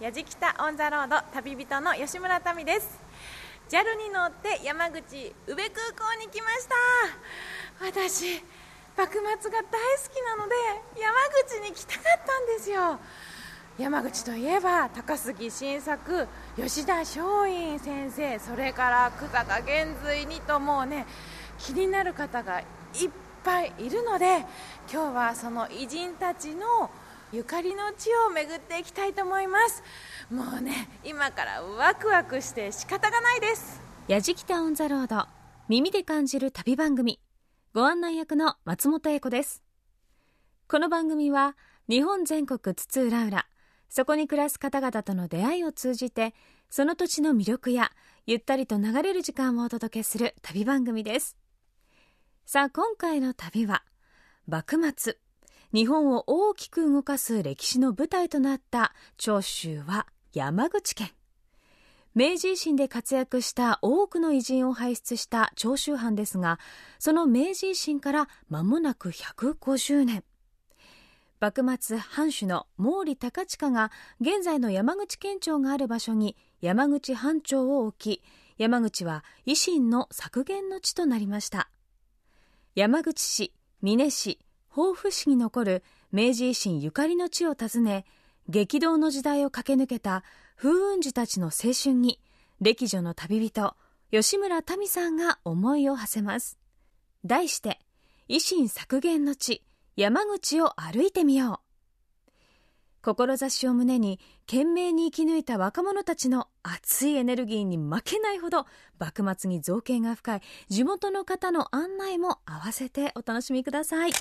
やじきたオンザロード旅人の吉村民です。JAL に乗って山口宇部空港に来ました。私幕末が大好きなので山口に来たかったんですよ。山口といえば高杉晋作吉田松陰先生それから久坂玄瑞にともうね気になる方がいっぱいいるので今日はその偉人たちのゆかりの地を巡っていきたいと思います。もうね今からワクワクして仕方がないです。やじきたオンザロード耳で感じる旅番組。ご案内役の松本英子です。この番組は日本全国津々浦々そこに暮らす方々との出会いを通じてその土地の魅力やゆったりと流れる時間をお届けする旅番組です。さあ今回の旅は幕末。日本を大きく動かす歴史の舞台となった長州は山口県。明治維新で活躍した多くの偉人を輩出した長州藩ですがその明治維新から間もなく150年。幕末藩主の毛利高親が現在の山口県庁がある場所に山口藩庁を置き山口は維新の削減の地となりました。山口市美祢市防府市に残る明治維新ゆかりの地を訪ね激動の時代を駆け抜けた風雲児たちの青春に歴女の旅人吉村民さんが思いを馳せます。題して維新削減の地山口を歩いてみよう。志を胸に懸命に生き抜いた若者たちの熱いエネルギーに負けないほど幕末に造形が深い地元の方の案内も合わせてお楽しみください。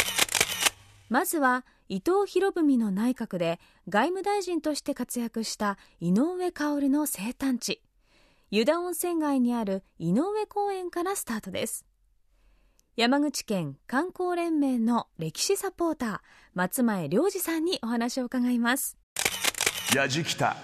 まずは伊藤博文の内閣で外務大臣として活躍した井上薫の生誕地。湯田温泉街にある井上公園からスタートです。山口県観光連盟の歴史サポーター松前良二さんにお話を伺います。やじきた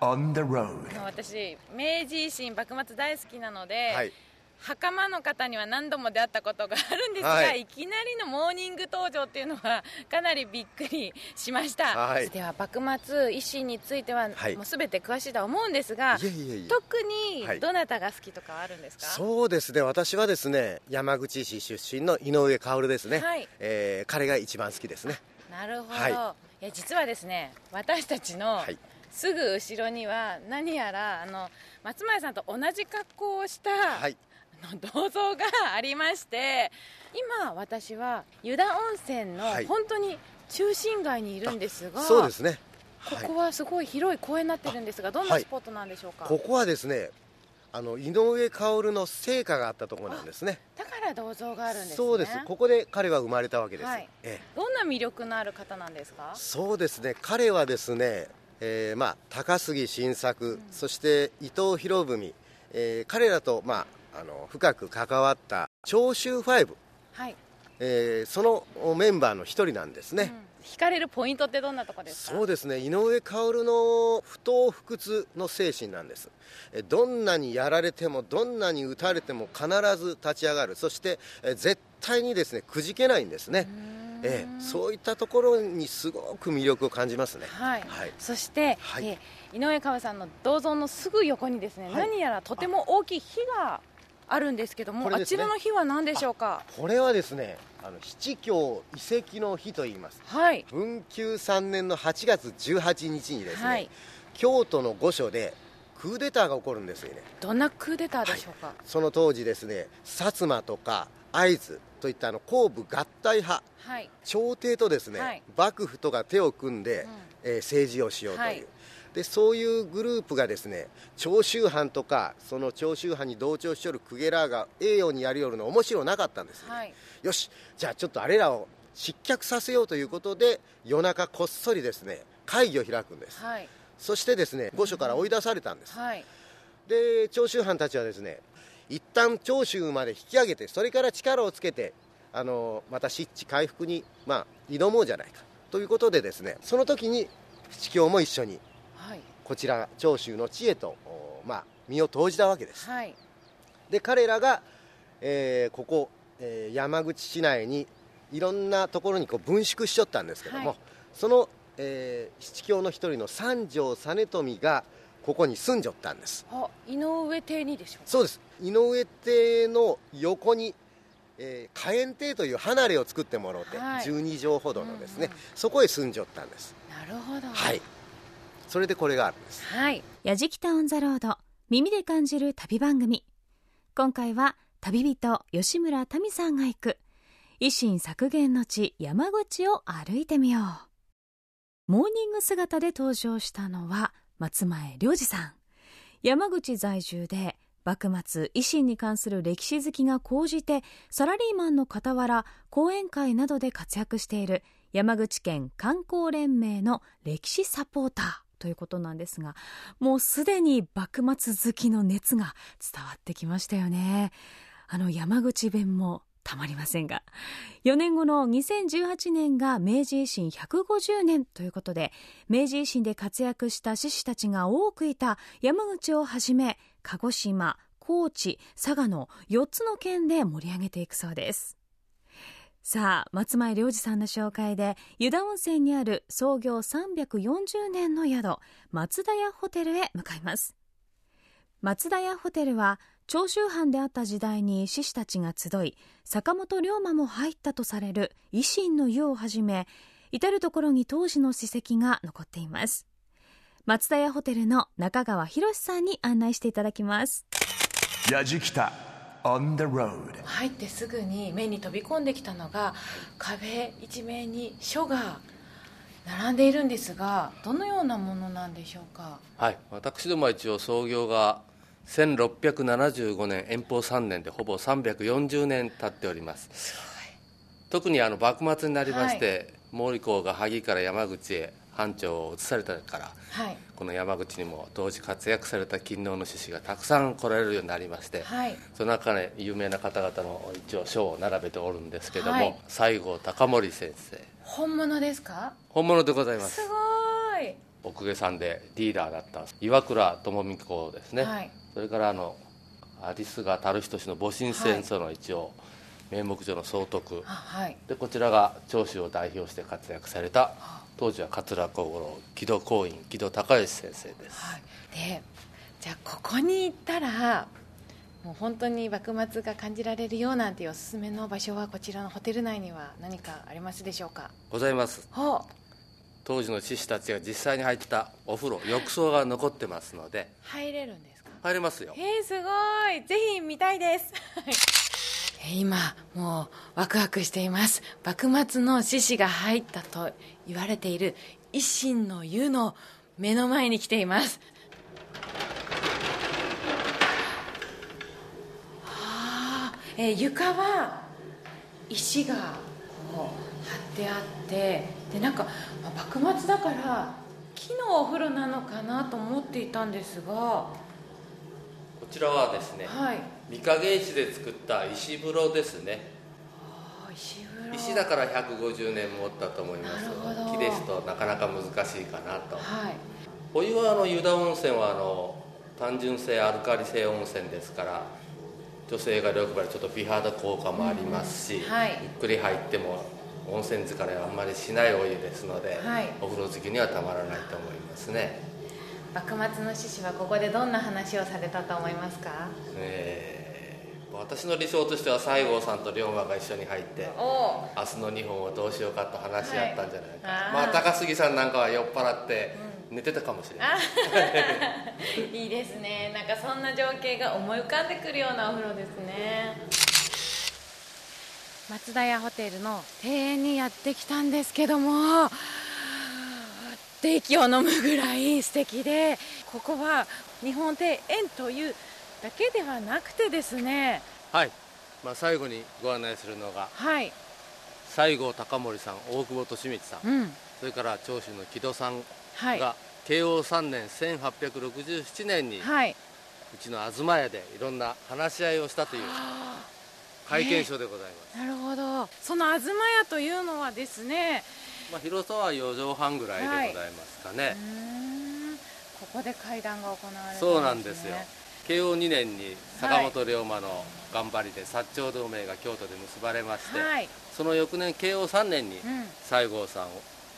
on the road 私明治維新幕末大好きなので、はい袴の方には何度も出会ったことがあるんですが、はい。い、きなりのモーニング登場っていうのはかなりびっくりしました、はい。では幕末維新については、はい。もう全て詳しいとは思うんですが特にはいどなたが好きとかはあるんですか、そうですね。私はですね山口市出身の井上薫ですね、はい。えー彼が一番好きですね。なるほど、はい。い、や実はですね私たちのはい。すぐ後ろには何やらあの松前さんと同じ格好をした、はい。あの銅像がありまして今私は湯田温泉のはい。本当に中心街にいるんですが、そうですね。こはい。こはすごい広い公園になってるんですがどんなはい。スポットなんでしょうか、ここはですねあの井上薫の成果があったところなんですね。だから銅像があるんですね。そうです。ここで彼は生まれたわけです、はい。ええ。どんな魅力のある方なんですか？そうですね。彼はですね、えーまあ、高杉晋作、そして伊藤博文、えー彼らと、まあ、あの深く関わった長州5、はい、えーそのメンバーの一人なんですね、うん。惹かれるポイントってどんなとこですか？そうですね。井上薫の不当不屈の精神なんです。えどんなにやられてもどんなに打たれても必ず立ち上がる。そしてえ絶対にですねくじけないんですね。ええそういったところにすごく魅力を感じますね。はい、はい。そして、はい。えー井上川さんの銅像のすぐ横にですね、はい。何やらとても大きい火があるんですけども、ね。あちらの火は何でしょうか？これはですねあの七教遺跡の日と言います。はい。文久3年の8月18日にですね、はい。京都の御所でクーデターが起こるんですよね。どんなクーデターでしょうか？その当時ですね薩摩とか会津といったあの後部合体派はい。朝廷とですね、はい。幕府とが手を組んで、えー政治をしようという、はいでそういうグループがですね長州藩とかその長州藩に同調しよる公家らが栄養にやりよるの面白なかったんです、はい。よしじゃあちょっとあれらを失脚させようということで夜中こっそりですね会議を開くんです。はい。そしてですね御所から追い出されたんです、はい。で長州藩たちはですね一旦長州まで引き上げてそれから力をつけてあのまた失地回復に、まあ、挑もうじゃないか。ということでですねその時に七教も一緒にはいこちら長州の地へと、おまあ、身を投じたわけです。はい。で彼らが、えーここ、えー山口市内にいろんなところにこう分縮しちゃったんですけども、はい。その、えー七教の一人の三条実富がここに住んじょったんです。あ井上邸にでしょそうです。井上邸の横に、えー火炎亭という離れを作ってもらって、はい。12畳ほどのですね、うんうん。そこへ住んじょったんです。なるほど。はいそれでこれがあるんです。はい。やじきたオンザロード耳で感じる旅番組。今回は旅人吉村民さんが行く。維新削減の地山口を歩いてみよう。モーニング姿で登場したのは松前良二さん。山口在住で幕末維新に関する歴史好きが高じてサラリーマンの傍ら講演会などで活躍している山口県観光連盟の歴史サポーター。ということなんですがもうすでに幕末好きの熱が伝わってきましたよね。あの山口弁もたまりませんが。4年後の2018年が明治維新150年ということで明治維新で活躍した志士たちが多くいた山口をはじめ鹿児島高知佐賀の4つの県で盛り上げていくそうです。さあ松前良二さんの紹介で湯田温泉にある創業340年の宿松田屋ホテルへ向かいます。松田屋ホテルは長州藩であった時代に志士たちが集い坂本龍馬も入ったとされる維新の湯をはじめ至る所に当時の史跡が残っています。松田屋ホテルの中川博さんに案内していただきます。やじきた。On the road. 入ってすぐに目に飛び込んできたのが壁一面に書が並んでいるんですがどのようなものなんでしょうか？はい、私どもは一応創業が1675年延保3年でほぼ340年経っております。特にあの幕末になりまして、毛利公が萩から山口へ藩庁を移されたからはい。この山口にも当時活躍された勤王の志士がたくさん来られるようになりまして、はい。その中で有名な方々の一応書を並べておるんですけども、はい。西郷隆盛先生。本物ですか？本物でございます。すごい。お公家さんでリーダーだった岩倉智美子ですね、はい。それからあの有栖川垂人氏の戊辰戦争の一応、名目上の総督。あはい。でこちらが長州を代表して活躍された当時は桂小五郎木戸光院木戸孝允先生です、はい。でじゃあここに行ったらもう本当に幕末が感じられるようなんていうおすすめの場所はこちらのホテル内には何かありますでしょうか？ございます。ほう。当時の志士たちが実際に入ったお風呂浴槽が残ってますので。入れるんですか？入れますよ。えー、すごい。ぜひ見たいです。えー今もうワクワクしています。幕末の志士が入ったと言われている維新の湯の目の前に来ています。あーえー床は石がこう張ってあってでなんか、幕末だから木のお風呂なのかなと思っていたんですがちらはですねはい。御影石で作った石風呂ですね。あ石風呂。石だから150年持ったと思います。木ですとなかなか難しいかなと。はい。お湯はあの湯田温泉はあの単純性アルカリ性温泉ですから女性が欲張りちょっと美肌効果もありますし、うん。はい。ゆっくり入っても温泉疲れはあんまりしないお湯ですので、はい。お風呂好きにはたまらないと思いますね、幕末の志士はここでどんな話をされたと思いますか？えー私の理想としては西郷さんと龍馬が一緒に入って明日の日本をどうしようかと話し合ったんじゃないか、はい。まあ高杉さんなんかは酔っ払って寝てたかもしれない、いいですね。なんかそんな情景が思い浮かんでくるようなお風呂ですね。松田屋ホテルの庭園にやってきたんですけどもって息を飲むぐらい素敵でここは日本庭園というだけではなくてですね。はい、まあ、最後にご案内するのがはい。西郷隆盛さん大久保利通さん、うん。それから長州の木戸さんはい。が慶応3年1867年にうはい。ちの東屋でいろんな話し合いをしたという会見書でございます、なるほど。その東屋というのはですねまあ、広さは4畳半ぐらいでございますかね、うーん。ここで会談が行われたんです、ね、そうなんですよ。慶応2年に坂本龍馬の頑張りで薩長同盟が京都で結ばれまして、はい、その翌年慶応3年にうん、西郷さん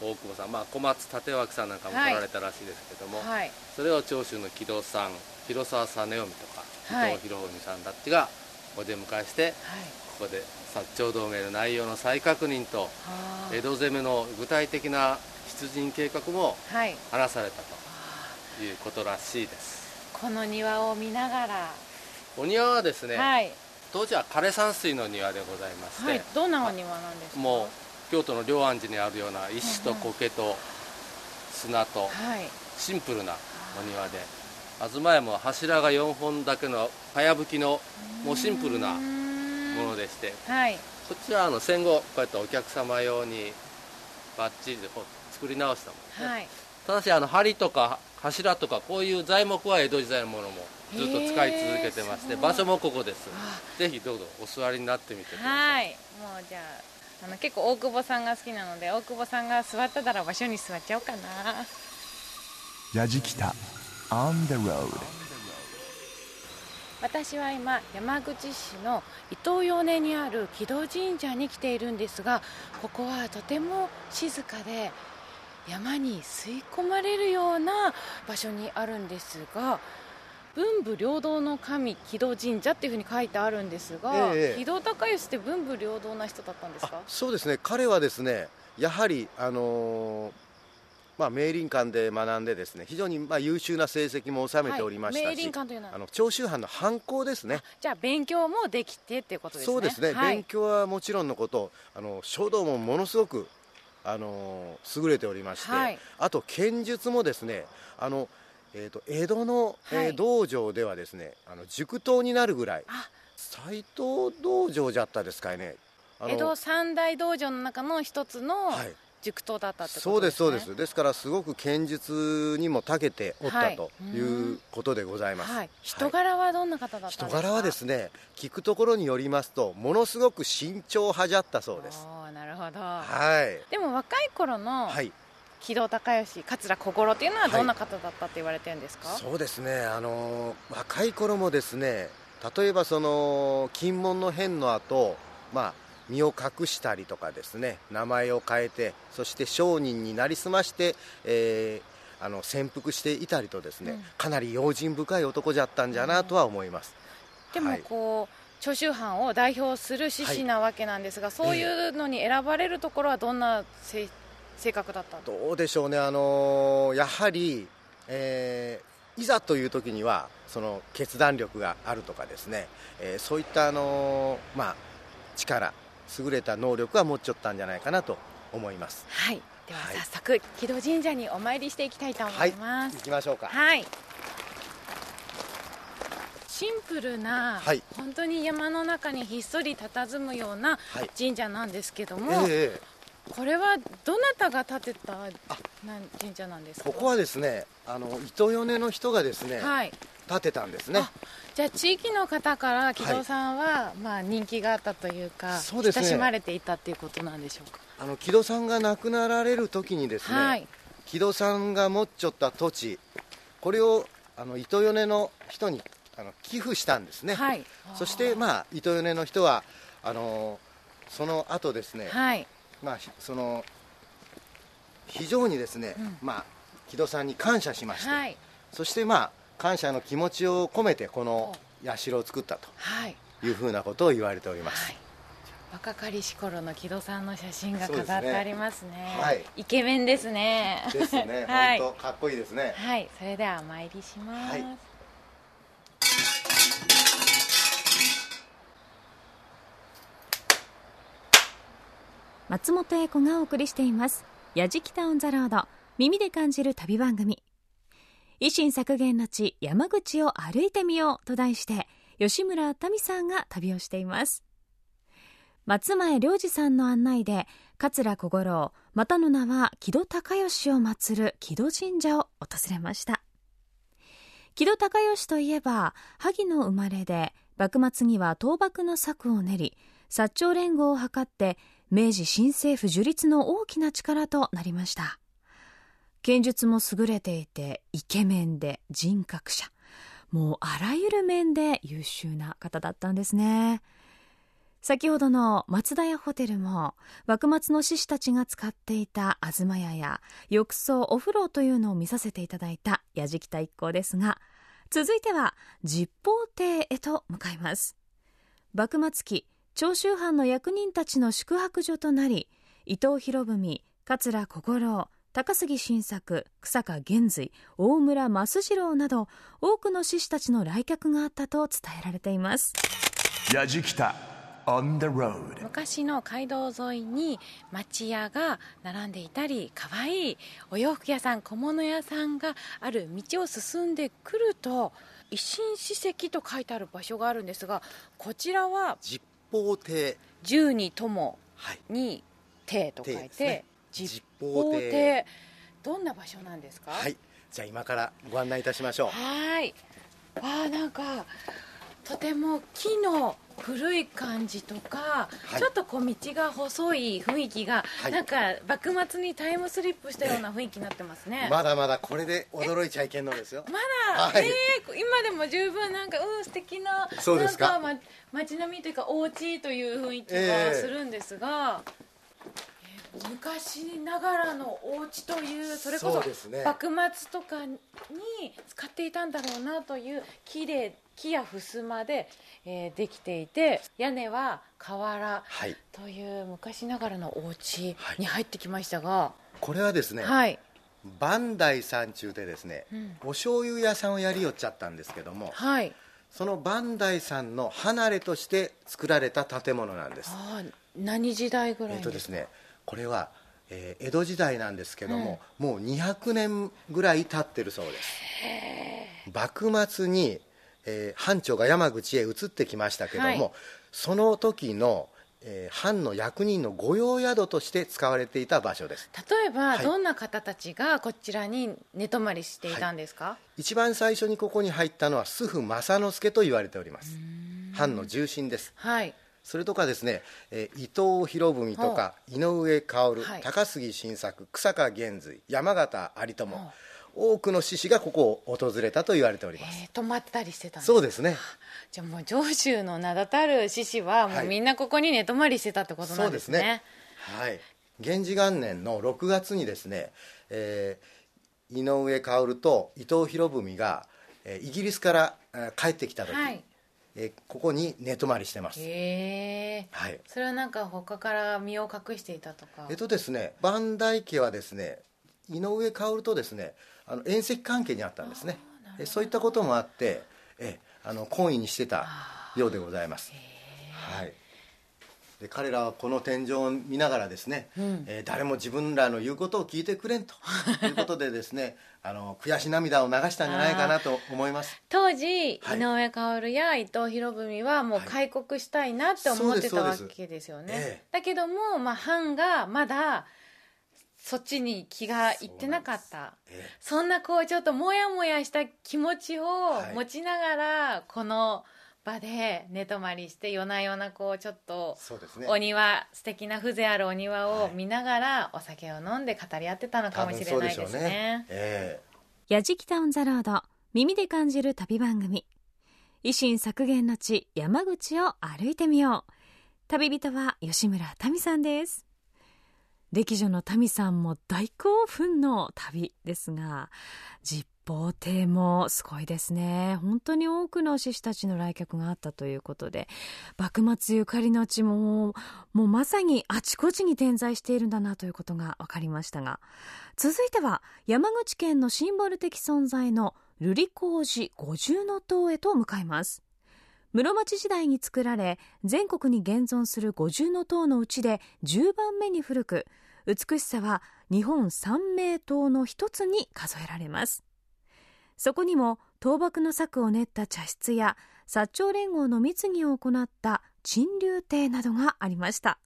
大久保さん、まあ、小松立脇さんなんかも来られたらしいですけども、はい。それを長州の木戸さん広沢実臣とか伊はい。藤博文さんたちがお出迎えして、はい。ここで薩長同盟の内容の再確認とはあ江戸攻めの具体的な出陣計画もはい。話されたということらしいです。この庭を見ながら、お庭はですね、はい。当時は枯山水の庭でございまして、はい。どんなお庭なんですか？もう京都の龍安寺にあるような石と苔と砂とはい。シンプルなお庭で東屋も柱が4本だけのかやぶきのもうシンプルなものでして。はい。こっちはあの戦後こうやってお客様用にバッチリでこう作り直したものね、はい。ただしあの梁とか柱とかこういう材木は江戸時代のものもずっと使い続けてまして場所もここです。あぜひどうぞお座りになってみてください。はい。もうじゃああの結構大久保さんが好きなので大久保さんが座ったなら場所に座っちゃおうかな。やじきた On the road 私は今山口市の伊東洋根にある木戸神社に来ているんですがここはとても静かで山に吸い込まれるような場所にあるんですが文武両道の神木戸神社っていうふうに書いてあるんですが、ええ木戸孝允って文武両道な人だったんですか？あそうですね。彼はですねやはりあのーまあ、明林館で学んでですね非常にまあ優秀な成績も収めておりましたはい、し、明林館というのは。あの長州藩の藩校ですね。じゃあ勉強もできてっていうことですね。そうですね、はい。勉強はもちろんのことあの書道もものすごくあの優れておりまして、はい。あと剣術もですねあの、えー、と江戸の、えーはい。道場ではですねあの塾頭になるぐらいあ。斎藤道場じゃったですかいね江戸三大道場の中の一つのはい塾頭だったってそうでことですすね。そうですです。からすごく剣術にも長けておったはい。ということでございます、はい、人柄はどんな方だったんですか、人柄はですね聞くところによりますとものすごく慎重派じゃったそうです。なるほど、はい。でも若い頃のはい。木戸孝允桂小五郎っていうのはどんな方だったって言われてるんですか、そうですね。あの若い頃もですね例えばその金門の変の後まあ身を隠したりとかですね名前を変えてそして商人になりすまして、えーあの潜伏していたりとですね、うん。かなり用心深い男じゃったんじゃなとは思います、でもはい。こう長州藩を代表する志士なわけなんですが、そういうのに選ばれるところはどんな性性格だったんですどうでしょうね、あのーやはり、えーいざという時にはその決断力があるとかですね、えーそういった、あのーまあ、力優れた能力は持っちゃったんじゃないかなと思います。はい。でははい。早速木戸神社にお参りしていきたいと思います、行きましょうか。はい。シンプルな、はい。本当に山の中にひっそり佇むようなはい。神社なんですけども、ええこれはどなたが建てた神社なんですか？ここはですねあの糸米の人がですね、はい建てたんですね。あじゃあ地域の方から木戸さんは、まあ、人気があったというかそうですね。親しまれていたっていうことなんでしょうか？あの木戸さんが亡くなられる時にですね、はい。木戸さんが持っちゃった土地これをあの糸米の人にあの寄付したんですね、はい。そしてまあ糸米の人はあのその後ですね、はい。まあひその非常にですね、うん。まあ木戸さんに感謝しまして、はい。そしてまあ感謝の気持ちを込めてこの社を作ったとはい。いうふうなことを言われております、はい。若かりし頃の木戸さんの写真が飾ってありますね。はい。イケメンですね。ですね、はい。本当かっこいいですね。はい。それではお参りします、はい。松本英子がお送りしています「やじきたオン・ザ・ロード」耳で感じる旅番組維新策源の地山口を歩いてみようと題して吉村民さんが旅をしています。松前良二さんの案内で桂小五郎またの名は木戸孝允を祀る木戸神社を訪れました。木戸孝允といえば萩の生まれで幕末には倒幕の策を練り薩長連合を図って明治新政府樹立の大きな力となりました。剣術も優れていてイケメンで人格者。もうあらゆる面で優秀な方だったんですね。先ほどの松田屋ホテルも幕末の志士たちが使っていた東屋や浴槽お風呂というのを見させていただいた矢敷田一行ですが続いては実宝亭へと向かいます。幕末期長州藩の役人たちの宿泊所となり伊藤博文桂小五郎高杉晋作草加玄瑞大村益次郎など多くの志士たちの来客があったと伝えられています。昔の街道沿いに町屋が並んでいたり可愛いお洋服屋さん小物屋さんがある道を進んでくると維新史跡と書いてある場所があるんですがこちらは実宝亭。十に友はい。に亭と書いてね実実宝宝亭。亭どんな場所なんですか？はい。じゃあ今からご案内いたしましょう。はい。わあなんかとても木の古い感じとか、はい。ちょっとこう道が細い雰囲気が、はい。なんか幕末にタイムスリップしたような雰囲気になってますね、まだまだこれで驚いちゃいけんのですよ。まだ、はい。えー今でも十分なんかうん素敵なそうですか？なんか、ま、街並みというかお家という雰囲気えがえするんですが、えー昔ながらのお家というそれこそ幕末とかに使っていたんだろうなという木で木や襖で、えーできていて屋根は瓦はい。という昔ながらのお家に入ってきましたが、これはですね、はい。磐梯山中でですね、うん。お醤油屋さんをやりよっちゃったんですけどもはい。その磐梯山の離れとして作られた建物なんです。何時代ぐらいえっ、にとですねこれは、えー江戸時代なんですけども、もう200年ぐらい経ってるそうです。幕末に、えー藩長が山口へ移ってきましたけども、はい。その時の、えー藩の役人の御用宿として使われていた場所です。例えば、はい。どんな方たちがこちらに寝泊まりしていたんですか、一番最初にここに入ったのは主父正之助と言われております。藩の重臣です。はいそれとかですね、えー伊藤博文とか井上薫、はい。高杉晋作草加玄瑞山形有朋多くの志士がここを訪れたと言われております、えー泊まったりしてたんですそうですね。じゃあもう上州の名だたる志士はもはい。うみんなここに寝泊まりしてたってことなんですね,、そうですね。はい。源氏元年の6月にですね、えー井上薫と伊藤博文が、えーイギリスから、えー帰ってきた時、はいえーここに寝泊まりしてます。へえ。はい。それはなんか他から身を隠していたとか。えっとですね磐梯家はですね井上薫とですねあの縁石関係にあったんですね。えそういったこともあってえあの懇意にしてたようでございます。はい。で彼らはこの天井を見ながらですね、えー誰も自分らの言うことを聞いてくれんということでですね あの悔し涙を流したんじゃないかなと思います。当時、はい。井上薫や伊藤博文はもう開国したいなって思ってたわけですよね、ええ。だけども、まあ、藩がまだそっちに気がいってなかった。えそんなこうちょっとモヤモヤした気持ちをはい。持ちながらこの場で寝泊まりして夜な夜なこうちょっとそうですね。お庭素敵な風情あるお庭をはい。見ながらお酒を飲んで語り合ってたのかもしれないですね。えやじきたオンザロード耳で感じる旅番組。維新削減の地山口を歩いてみよう。旅人は吉村民さんです歴女の民さんも大興奮の旅ですが実宝亭もすごいですね。本当に多くの志士たちの来客があったということで幕末ゆかりの地ももうまさにあちこちに点在しているんだなということが分かりましたが。続いては山口県のシンボル的存在の瑠璃光寺五重塔へと向かいます。室町時代に作られ全国に現存する五重塔のうちで10番目に古く美しさは日本三名塔の一つに数えられます。そこにも倒幕の策を練った茶室や薩長連合の密議を行った陳留亭などがありました。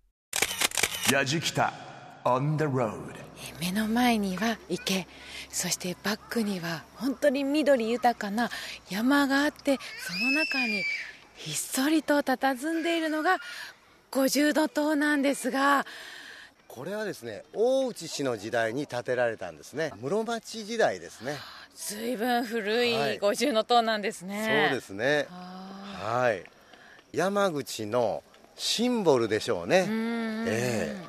目の前には池そしてバックには本当に緑豊かな山があってその中にひっそりと佇んでいるのが五重塔なんですがこれはですね大内氏の時代に建てられたんですね。室町時代ですね。随分古はい。い五重塔なんですね、そうですね。あ。はい。山口のシンボルでしょうね、ええ。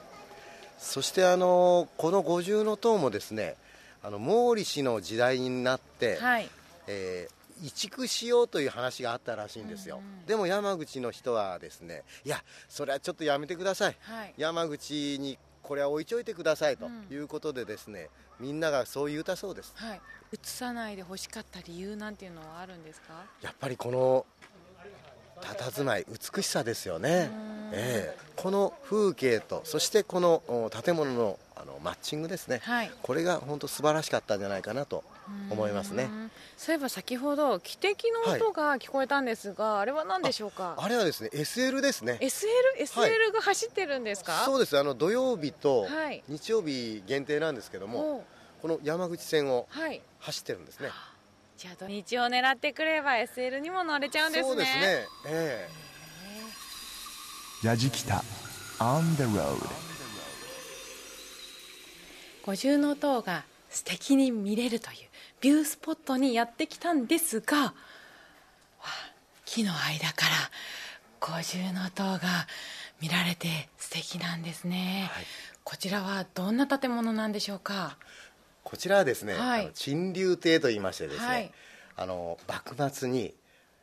そしてあのこの五重塔もですねあの毛利氏の時代になって、はい。えー移築しようという話があったらしいんですよ、でも山口の人はですねいやそれはちょっとやめてください、はい。山口にこれは置いといてくださいということでですね、みんながそう言うたそうです。はい。映さないで欲しかった理由なんていうのはあるんですか？やっぱりこの佇まい美しさですよね、ええ。この風景とそしてこのお建物のあのマッチングですね、はい。これが本当素晴らしかったんじゃないかなと思いますね。うん。そういえば先ほど汽笛の音が聞こえたんですが、あれは何でしょうか？あれはですね SL ですね。SL SL が走ってるんですか、そうです。あの土曜日とはい。日曜日限定なんですけどおもう。この山口線をはい。走ってるんですね。じゃあ土日を狙ってくれば SL にも乗れちゃうんですね。そうですね。えやじきた。On the road 五重塔が素敵に見れるというビュースポットにやってきたんですが木の間から五重塔が見られて素敵なんですね、はい。こちらはどんな建物なんでしょうか？こちらはですね、はい。亭と言いましてですね、はい。あの幕末に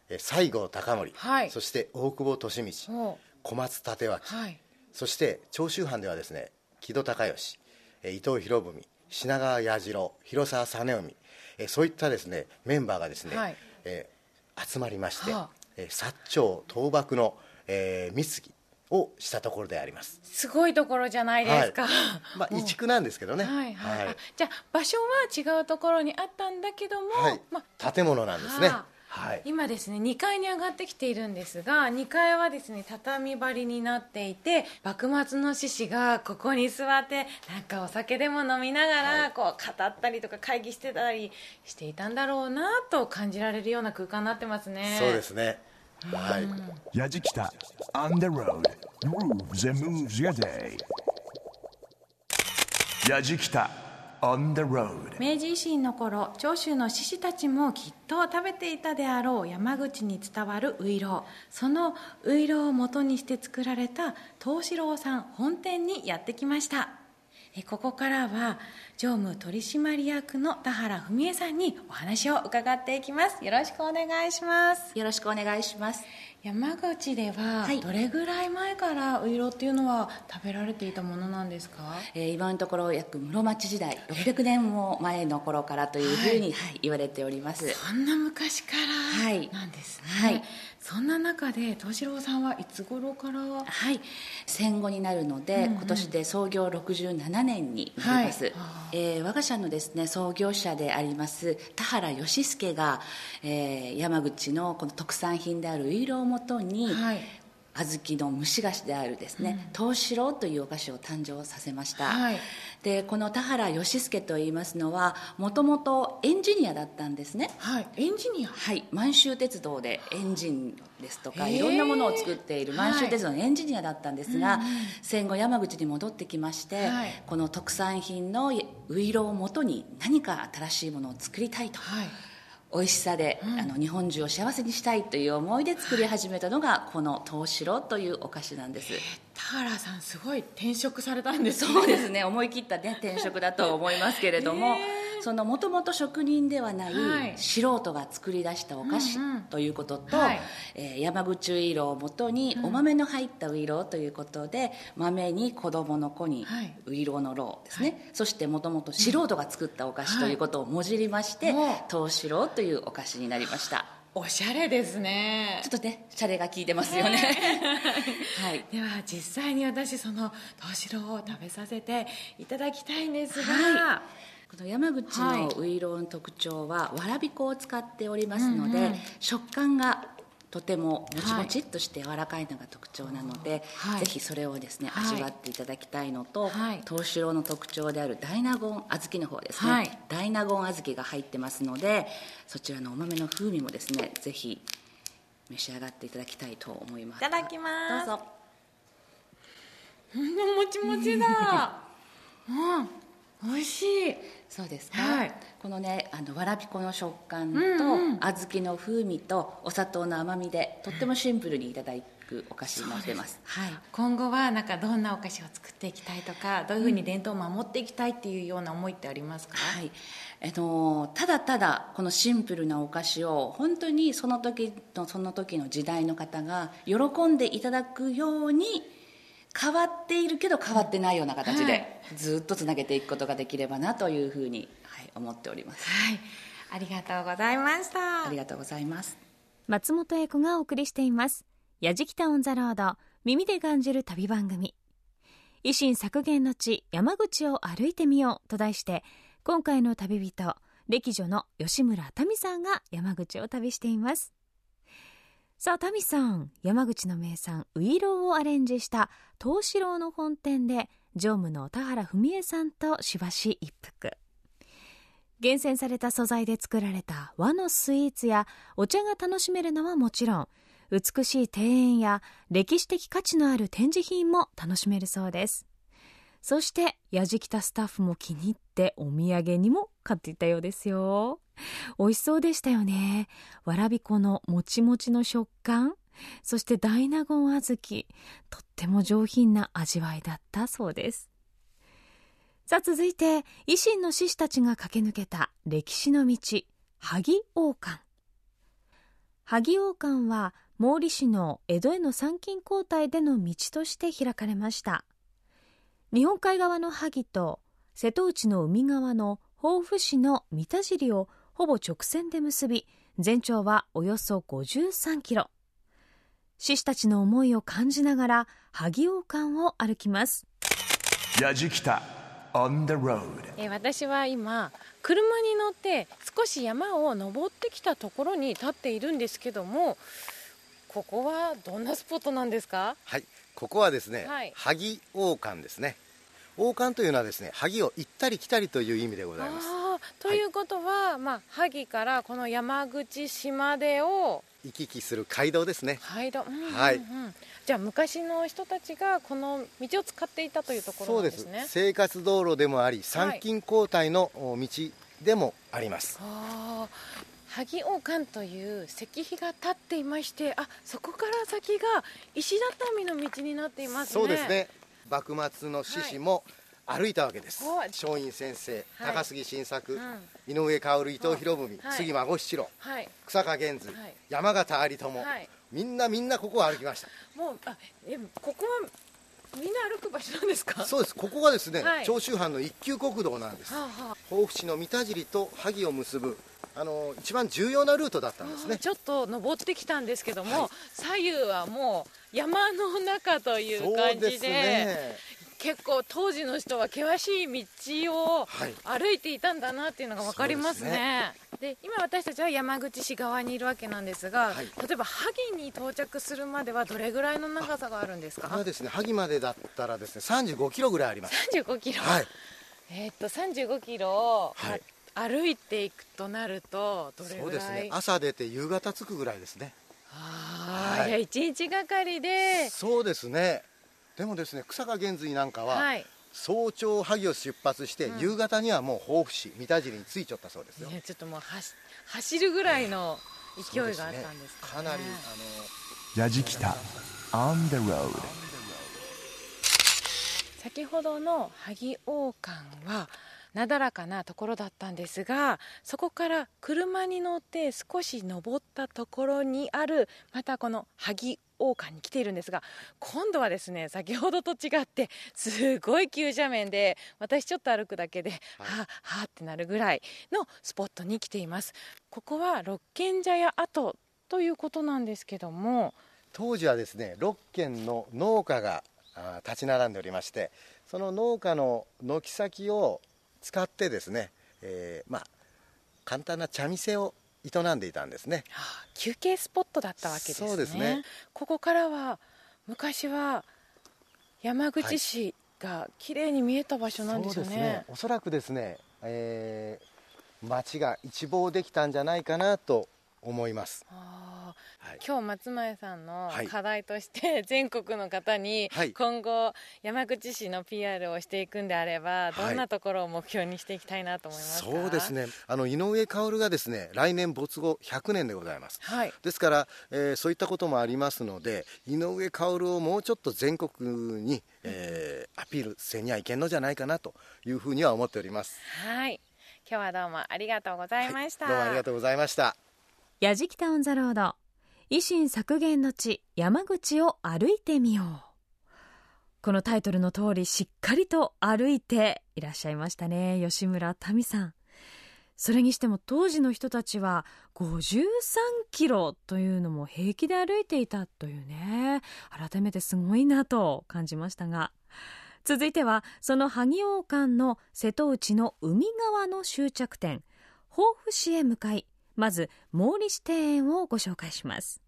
え西郷隆盛、はい。そして大久保利通お小松立脇、はい。そして長州藩ではですね木戸孝允え伊藤博文品川彌次郎広沢実臣えそういったですねメンバーがですね、はい。えー集まりまして、はあ。えー薩長倒幕の、えー密議をしたところであります。すごいところじゃないですか、はい。まあ移築なんですけどね。はいはい、はい。あじゃあ場所は違うところにあったんだけども、はい。まあ。建物なんですね。はあはい。今ですね2階に上がってきているんですが2階はですね畳張りになっていて幕末の志士がここに座ってなんかお酒でも飲みながらこう語ったりとか会議してたりしていたんだろうなと感じられるような空間になってますね。そうですね。はい。やじきた On the road Grooves and moves your day. やじきた明治維新の頃長州の志士たちもきっと食べていたであろう山口に伝わるういろうそのういろうをもとにして作られた藤四郎さん本店にやってきました。ここからは常務取締役の田原文恵さんにお話を伺っていきます。よろしくお願いします。よろしくお願いします。山口でははい。どれぐらい前からういろうっていうのは食べられていたものなんですか？えー今のところ約室町時代600年も前の頃からというふうに、はい。言われております。そんな昔からはい。なんですね、はいそんな中で東四郎さんはいつ頃から？はい、戦後になるので、今年で創業67年になります、はい。えー我が社のですね創業者であります田原義介が、えー山口のこの特産品であるういろうをもとに、はい小豆の蒸し菓子であるですね、東四郎というお菓子を誕生させました、はい。でこの田原義介といいますのはもともとエンジニアだったんですね。はい。エンジニア？はい、満州鉄道でエンジンですとかいろんなものを作っている満州鉄道のエンジニアだったんですが、戦後山口に戻ってきまして、はい。この特産品のウイロをもとに何か新しいものを作りたいと、はい美味しさで、あの日本中を幸せにしたいという思いで作り始めたのがこの東四というお菓子なんです。田原さんすごい転職されたんですね。そうですね。思い切った、ね、転職だと思いますけれども そのもともと職人ではないはい。素人が作り出したお菓子ということと、はい。えー山口ウイロをもとにお豆の入ったウイロということで豆に子供の子にはい。ウイロのローですね、そしてもともと素人が作ったお菓子ということをもじりまして、はい。東四郎というお菓子になりました。おしゃれですね。ちょっとねシャレが効いてますよね。はい。では実際に私その東四郎を食べさせていただきたいんですが、はこの山口はいのウイロウの特徴はわらび粉を使っておりますので、うんうん。食感がとてももちもちっとして柔らかいのが特徴なので、はい。ぜひそれをですね、はい。味わっていただきたいのと、はい。東四郎の特徴である大納言小豆の方ですね、はい。大納言小豆が入ってますのでそちらのお豆の風味もですねぜひ召し上がっていただきたいと思います。いただきます。どうぞ。う んもちもちだ。うん美味しい。そうですか、はい。このねあのわらび粉の食感と、うんうん。小豆の風味とお砂糖の甘みでとってもシンプルにいただくお菓子になってます。はい。今後はなんかどんなお菓子を作っていきたいとかどういうふうに伝統を守っていきたいっていうような思いってありますか、はい。えっと、ただただこのシンプルなお菓子を本当にその時のその時の時代の方が喜んでいただくように変わっているけど変わってないような形でずっとつなげていくことができればなというふうに、はい、思っております。はい。ありがとうございました。ありがとうございます。松本英子がお送りしています「やじきたオン・ザ・ロード耳で感じる旅番組」維新策源の地山口を歩いてみようと題して今回の旅人歴女の吉村民さんが山口を旅していますさあ民さん。山口の名産ういろうをアレンジした豆子郎の本店で常務の田原文江さんとしばし一服。厳選された素材で作られた和のスイーツやお茶が楽しめるのはもちろん美しい庭園や歴史的価値のある展示品も楽しめるそうです。そしてやじきたスタッフも気に入ってお土産にも買っていたようですよ。美味しそうでしたよね。わらび粉のもちもちの食感。そして大納言小豆。とっても上品な味わいだったそうです。さあ続いて維新の志士たちが駆け抜けた歴史の道。萩王冠。萩王冠は毛利氏の江戸への参勤交代での道として開かれました。日本海側の萩と瀬戸内の海側の防府市の三田尻をほぼ直線で結び全長はおよそ53キロ。志士たちの思いを感じながら萩王冠を歩きます。やじきた on the road えー私は今車に乗って少し山を登ってきたところに立っているんですけどもここはどんなスポットなんですか？はい、ここはですね、はい。萩王冠ですね。王冠というのはですね、萩を行ったり来たりという意味でございます。ということは、まあ萩からこの山口市までを行き来する街道ですね。はいど、うんうんうんはいじゃあ昔の人たちがこの道を使っていたというところそうでなんですすね生活道路でもあり、参勤交代のお道でもあります。あー萩王冠という石碑が立っていましてあそこから先が石畳の道になっていますねそうですね。幕末の志士も歩いたわけです。はい松陰先生、はい。高杉晋作、うん。井上薫、伊藤博文、はい。杉孫七郎、はい。草加源図、はい。山形有朋、はい。みんなみんなここを歩きました。もうあえここはみんな歩く場所なんですか？そうです。ここがですね、はい。長州藩の一級国道なんです。はあは甲府市の三田尻と萩を結ぶあの一番重要なルートだったんですね。あちょっと登ってきたんですけども、はい左右はもう山の中という感じでね。結構当時の人は険しい道をはい歩いていたんだなっていうのが分かりますそうね。で今私たちは山口市側にいるわけなんですが、はい例えば萩に到着するまではどれぐらいの長さがあるんですか？これはですね萩までだったらですね35キロぐらいあります。35キロ、はい。えーっと35キロを、はい歩いていくとなるとどれぐらい？そうですね。朝出て夕方着くぐらいですね。あーはい。いや一日がかりで。そうですね。でもですね草加源瑞なんかは、はい。早朝萩を出発して、夕方にはもう甲府市三田尻に着いちゃったそうですよ。ねちょっともう走走るぐらいの勢いがあったんですそうねかなりあやじきた。On the road 先ほどの萩王冠はなだらかなところだったんですがそこから車に乗って少し登ったところにあるまたこの萩王冠に来ているんですが今度はですね先ほどと違ってすごい急斜面で私ちょっと歩くだけで、はあはあってなるぐらいのスポットに来ています。ここは六軒茶屋跡ということなんですけども当時はですね6軒の農家が立ち並んでおりましてその農家の軒先を使ってですね、えーまあ簡単な茶店を営んでいたんですね。はあ休憩スポットだったわけですね。そうですね。ここからは昔は山口市が綺麗に見えた場所なんですよね,、そうですね。おそらくですね、えー町が一望できたんじゃないかなと思います、今日松前さんのはい。課題として 全国の方にはい。今後山口市の PR をしていくんであればはい。どんなところを目標にしていきたいなと思いますか、そうですね。あの井上薫がですね来年没後100年でございます。はい。ですから、えーそういったこともありますので井上薫をもうちょっと全国に、えーアピールせにはいけんのじゃないかなというふうには思っております。はい。今日はどうもありがとうございました、どうもありがとうございましたやじきたオンザロード。維新削減の地山口を歩いてみよう。このタイトルの通りしっかりと歩いていらっしゃいましたね吉村民さん。それにしても当時の人たちは53キロというのも平気で歩いていたというね。改めてすごいなと感じましたが。続いてはその萩王館の瀬戸内の海側の終着点防府市へ向かいまず毛利市庭園をご紹介します。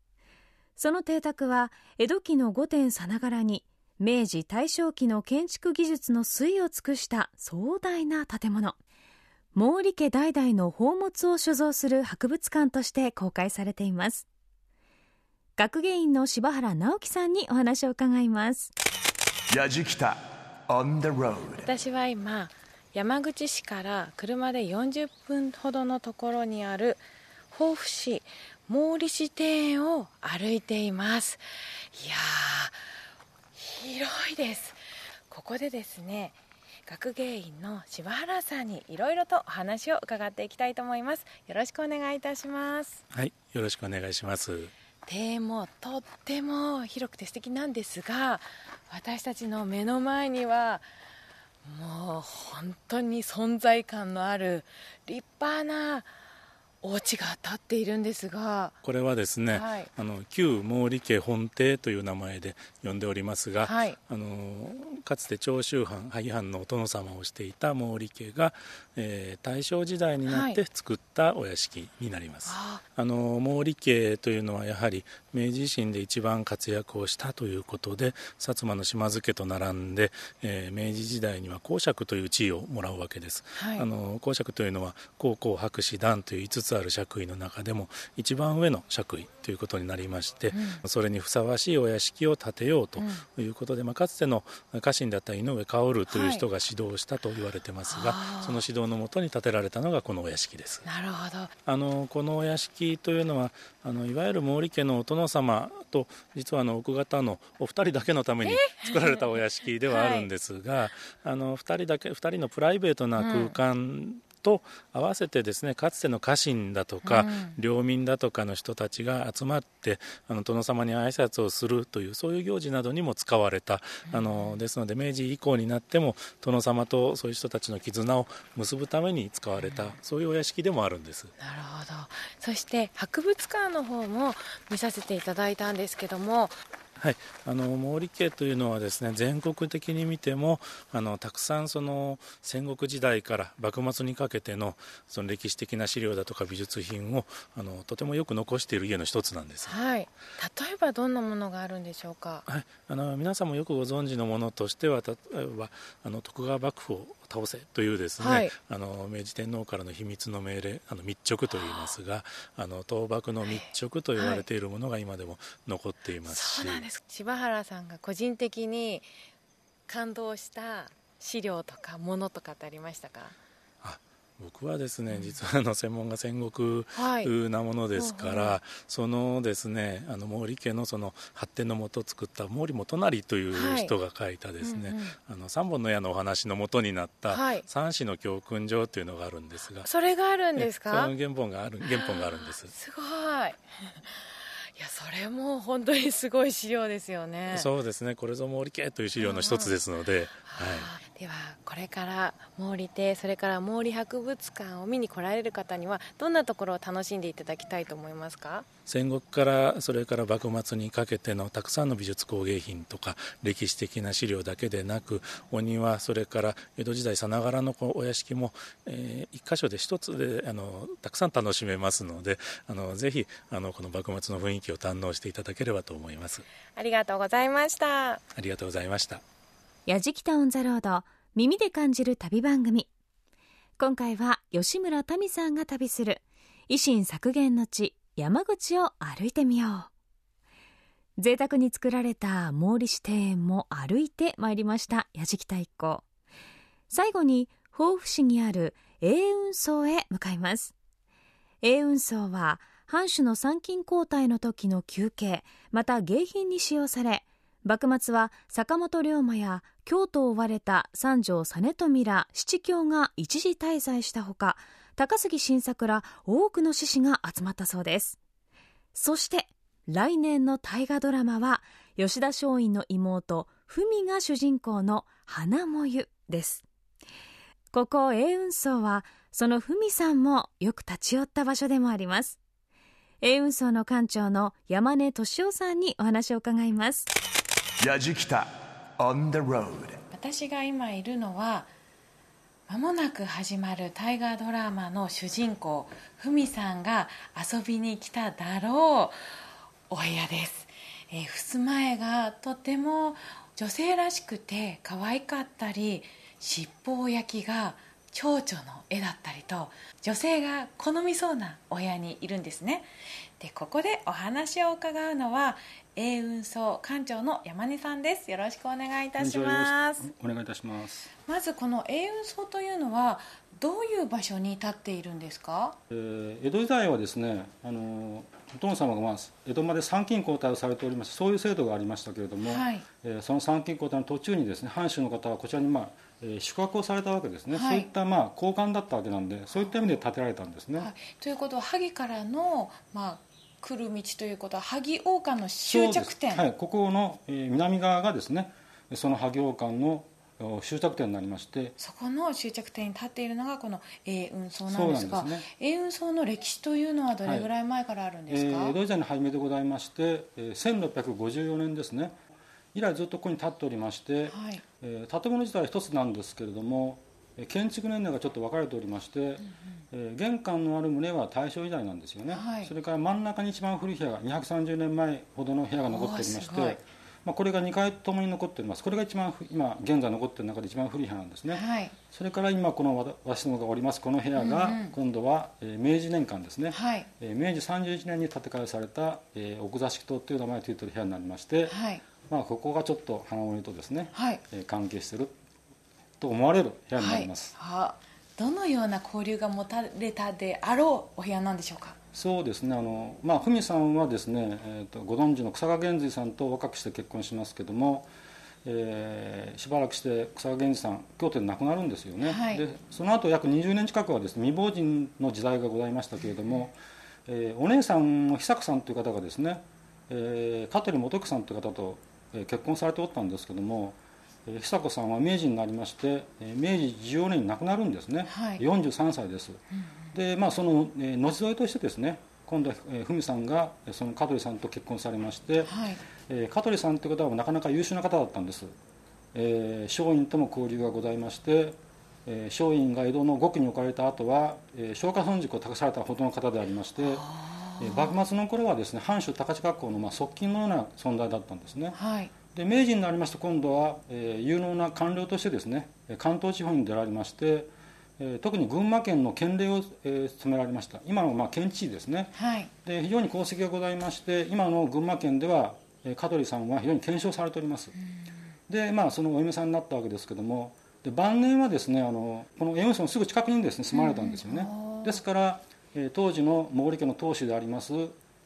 その邸宅は江戸期の御殿さながらに明治大正期の建築技術の粋を尽くした壮大な建物。毛利家代々の宝物を所蔵する博物館として公開されています。学芸員の柴原直樹さんにお話を伺います。やじきた on the road 私は今山口市から車で40分ほどのところにある防府市毛利市庭園を歩いています。いやー広いです。ここでですね学芸員の柴原さんにいろいろとお話を伺っていきたいと思います。よろしくお願いいたします。はい、よろしくお願いします。庭園もとっても広くて素敵なんですが私たちの目の前にはもう本当に存在感のある立派なお家が建っているんですが。これはですね、はい。あの旧毛利家本邸という名前で呼んでおりますが、はい。あのかつて長州藩萩藩のお殿様をしていた毛利家が、えー大正時代になって作ったお屋敷になります。ああの毛利家というのはやはり明治維新で一番活躍をしたということで薩摩の島津家と並んで、えー明治時代には公爵という地位をもらうわけです、はい。あの公爵というのは高校博士団という5つある爵位の中でも一番上の爵位ということになりまして、それにふさわしいお屋敷を建てようということで、まあ、かつての家臣だった井上薫という人が指導したと言われてますが、あー。その指導のもとに建てられたのがこのお屋敷です。なるほど。あのこのお屋敷というのはあのいわゆる毛利家のお殿様と実はあの奥方のお二人だけのために作られたお屋敷ではあるんですが、あの二人だけ二人のプライベートな空間、と合わせてですねかつての家臣だとか、領民だとかの人たちが集まってあの殿様に挨拶をするというそういう行事などにも使われた、あのですので明治以降になっても殿様とそういう人たちの絆を結ぶために使われた、そういうお屋敷でもあるんです。なるほど。そして博物館の方も見させていただいたんですけどもはい、あの毛利家というのはですね全国的に見てもあのたくさんその戦国時代から幕末にかけてのその歴史的な資料だとか美術品をあのとてもよく残している家の一つなんです。はい。例えばどんなものがあるんでしょうか？はい、あの皆さんもよくご存知のものとしては例えばあの徳川幕府を倒せというですね、はい。あの明治天皇からの秘密の命令あの密直と言いますがあの倒幕の密直と言われているものが今でも残っていますし、そうなんです。柴原さんが個人的に感動した資料とかものとかってありましたか？あ僕はですね実はあの専門が戦国はい。なものですから、ほうほそのですねあの毛利家のその発展のもと作った毛利元就というはい。人が書いたですね、うんうん。あの三本の矢のお話のもとになったはい。三子の教訓状というのがあるんですが、それがあるんですえそかの原本がある原本があるんです。すごい。いやそれも本当にすごい資料ですよね。そうですねこれぞ毛利家という資料の一つですので、はい、ではこれから毛利亭それから毛利博物館を見に来られる方にはどんなところを楽しんでいただきたいと思いますか？戦国からそれから幕末にかけてのたくさんの美術工芸品とか歴史的な資料だけでなくお庭それから江戸時代さながらのこうお屋敷も、えー一箇所で一つであのたくさん楽しめますのであのぜひあのこの幕末の雰囲気を堪能していただければと思います。ありがとうございました。ありがとうございました。やじきたオンザロード耳で感じる旅番組。今回は吉村民さんが旅する維新削減の地山口を歩いてみよう。贅沢に作られた毛利市庭園も歩いてまいりました矢敷太一行。最後に防府市にある永雲荘へ向かいます。永雲荘は藩主の参勤交代の時の休憩また迎賓に使用され幕末は坂本龍馬や京都を追われた三条実富ら七強が一時滞在したほか高杉晋作ら多くの志士が集まったそうです。そして来年の大河ドラマは吉田松陰の妹文が主人公の花もゆです。ここ永雲荘はその文さんもよく立ち寄った場所でもあります。永雲荘の館長の山根俊夫さんにお話を伺います。やじきた on the road. 私が今いるのは間もなく始まる大河ドラマの主人公ふみさんが遊びに来ただろうお部屋です、えー、襖絵がとても女性らしくて可愛かったり七宝焼きが蝶々の絵だったりと女性が好みそうなお部屋にいるんですね。でここでお話を伺うのは永雲荘館長の山根さんです。よろしくお願いいたします。お願いいたします、まずこの永雲荘というのはどういう場所に立っているんですか？えー江戸時代はですねあのお殿様が、まあ、江戸まで参勤交代をされておりましてそういう制度がありましたけれども、はい。えーその参勤交代の途中にですね藩主の方はこちらに、まあえー宿泊をされたわけですね、はい。そういった、まあ、交換だったわけなんでそういった意味で建てられたんですね、はい、ということは萩からの、まあ、来る道ということは萩王冠の終着点、はい、ここの、えー南側がですねその萩王冠のお終着点になりまして。そこの終着点に立っているのがこの永雲荘なんですがそうなんですね。永雲荘の歴史というのはどれぐらい前からあるんですか、えー江戸時代の初めでございまして、えー1654年ですね。以来ずっとここに立っておりまして、はい。えー建物自体は一つなんですけれどもえー建築年代がちょっと分かれておりまして、えー玄関のある棟は大正時代なんですよね、はい。それから真ん中に一番古い部屋が230年前ほどの部屋が残っておりまして、まあ、これが2階ともに残っております。これが一番ふ今現在残っている中で一番古い部屋なんですね、はい。それから今この私どもがおります。この部屋が今度は、えー明治年間ですね、はい。えー明治31年に建て替えされた、えー奥座敷棟という名前をついている部屋になりまして、はい。まあ、ここがちょっと花森とですね、はい。えー関係していると思われる部屋になはいります、はどのような交流が持たれたであろうお部屋なんでしょうか？そうですね。あのまあ文さんはですね、えー、とご存知の草加源瑞さんと若くして結婚しますけども、えーしばらくして草加源氏さん京都で亡くなるんですよね、はい。でその後約20年近くはですね未亡人の時代がございましたけれども、えーお姉さんの久子さんという方がですね、えー香取元子さんという方と、えー結婚されておったんですけども、えー久子さんは明治になりまして、えー明治14年に亡くなるんですね、はい。43歳です、でまあその、えー後添えとしてですね今度は、えー、文さんがえーその香取さんと結婚されまして、はい。えー香取さんという方はなかなか優秀な方だったんです、えー松陰とも交流がございまして、えー松陰が江戸の獄に置かれた後は、えー松下村塾を託されたほどの方でありまして、えー幕末の頃はですね藩主高知学校のまあ側近のような存在だったんですね。はい。で明治になりまして今度は、えー有能な官僚としてですねえー関東地方に出られまして、えー特に群馬県の県令を、えー務められました。今のまあ県知事ですね。はい。で非常に功績がございまして今の群馬県では、えー香取さんは非常に検証されております。でまあそのお嫁さんになったわけですけどもで晩年はですねあのこの江村のすぐ近くにですね住まれたんですよね、ですから、えー当時の毛利家の当主であります、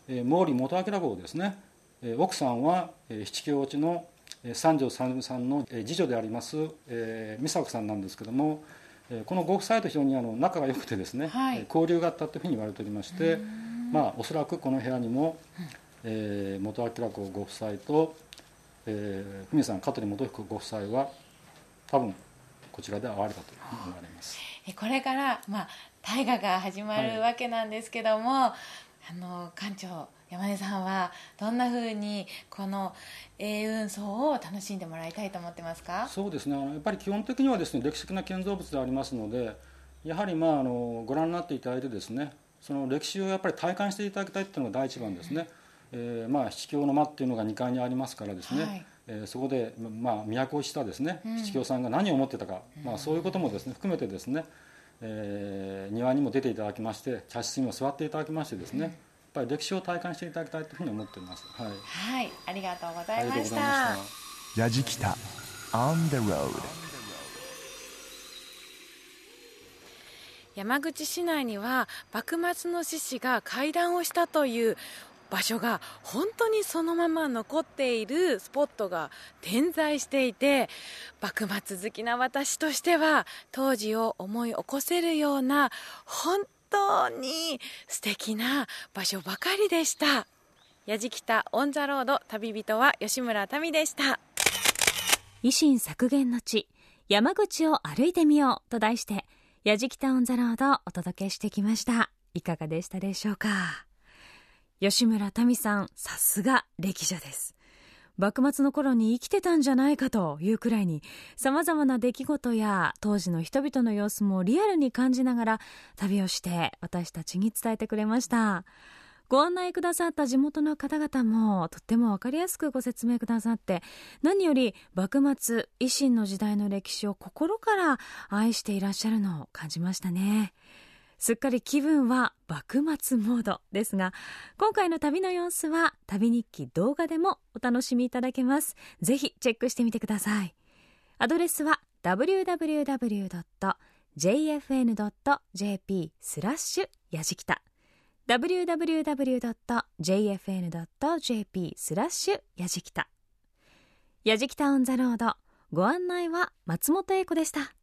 えー毛利元明号ですね、えー奥さんは、えー七京落ちのえー三条三さんのえー次女であります、えー美佐子さんなんですけども、えーこのご夫妻と非常にあの仲が良くてですね、はい。えー交流があったというふうに言われておりまして、まあ、おそらくこの部屋にも、えー元明公ご夫妻と、えー文さん香取元彦ご夫妻は多分こちらで会われたというふうに思われます。えこれから、まあ、大河が始まるわけなんですけども、あの館長山根さんはどんなふうにこの永雲荘を楽しんでもらいたいと思ってますか？そうですね。やっぱり基本的にはですね歴史的な建造物でありますのでやはりまああのご覧になっていただいてですねその歴史をやっぱり体感していただきたいっていうのが第一番ですね、えーまあ七教の間っていうのが2階にありますからですね、はい。えーそこで、まあ、都をしたですね、七教さんが何を思ってたか、まあ、そういうこともですね含めてですね、えー庭にも出ていただきまして茶室にも座っていただきましてですね、ぱり歴史を体感していただきたいというふうに思っております。はい。はいありがとうございましたた。やじきた On the road 山口市内には幕末の志士が会談をしたという場所が本当にそのまま残っているスポットが点在していて幕末好きな私としては当時を思い起こせるような本当に素敵な場所ばかりでした。やじきた on the road 旅人は吉村民でした。維新策源の地山口を歩いてみようと題してやじきた on the road をお届けしてきました。いかがでしたでしょうか？吉村民さんさすが歴女です。幕末の頃に生きてたんじゃないかというくらいに様々な出来事や当時の人々の様子もリアルに感じながら旅をして私たちに伝えてくれました。ご案内くださった地元の方々もとっても分かりやすくご説明くださって何より幕末維新の時代の歴史を心から愛していらっしゃるのを感じましたね。すっかり気分は幕末モードですが今回の旅の様子は旅日記動画でもお楽しみいただけます。ぜひチェックしてみてください。アドレスは www.jfn.jp スラッシュやじきた。www.jfn.jp スラッシュやじきた。やじきたオンザロード。ご案内は松本英子でした。